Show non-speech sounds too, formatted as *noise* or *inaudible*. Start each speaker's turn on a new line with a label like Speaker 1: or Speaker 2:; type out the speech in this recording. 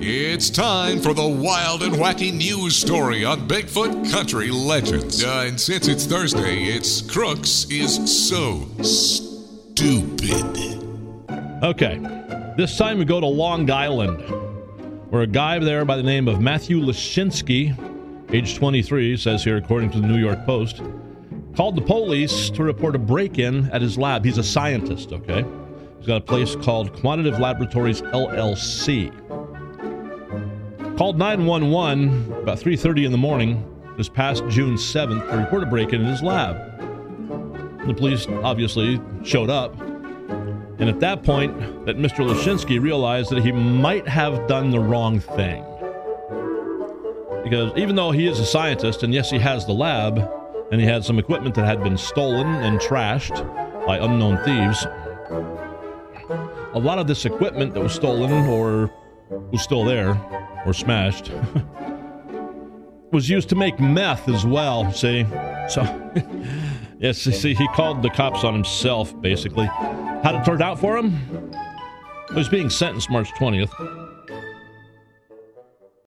Speaker 1: It's time for the wild and wacky news story on Bigfoot Country Legends. Uh, and since it's Thursday, it's Crooks is so stupid.
Speaker 2: Okay, this time we go to Long Island, where a guy there by the name of Matthew Lashinsky, age 23, says here according to the New York Post, called the police to report a break in at his lab. He's a scientist, okay? He's got a place called Quantitative Laboratories LLC. Called 911 about 3:30 in the morning this past June 7th to report a break-in in his lab. The police obviously showed up, and at that point, that Mr. Lashinsky realized that he might have done the wrong thing. Because even though he is a scientist, and yes, he has the lab, and he had some equipment that had been stolen and trashed by unknown thieves, a lot of this equipment that was stolen or was still there or smashed *laughs* was used to make meth as well. See, so *laughs* yes, see, he called the cops on himself basically. How it turn out for him? He was being sentenced March 20th.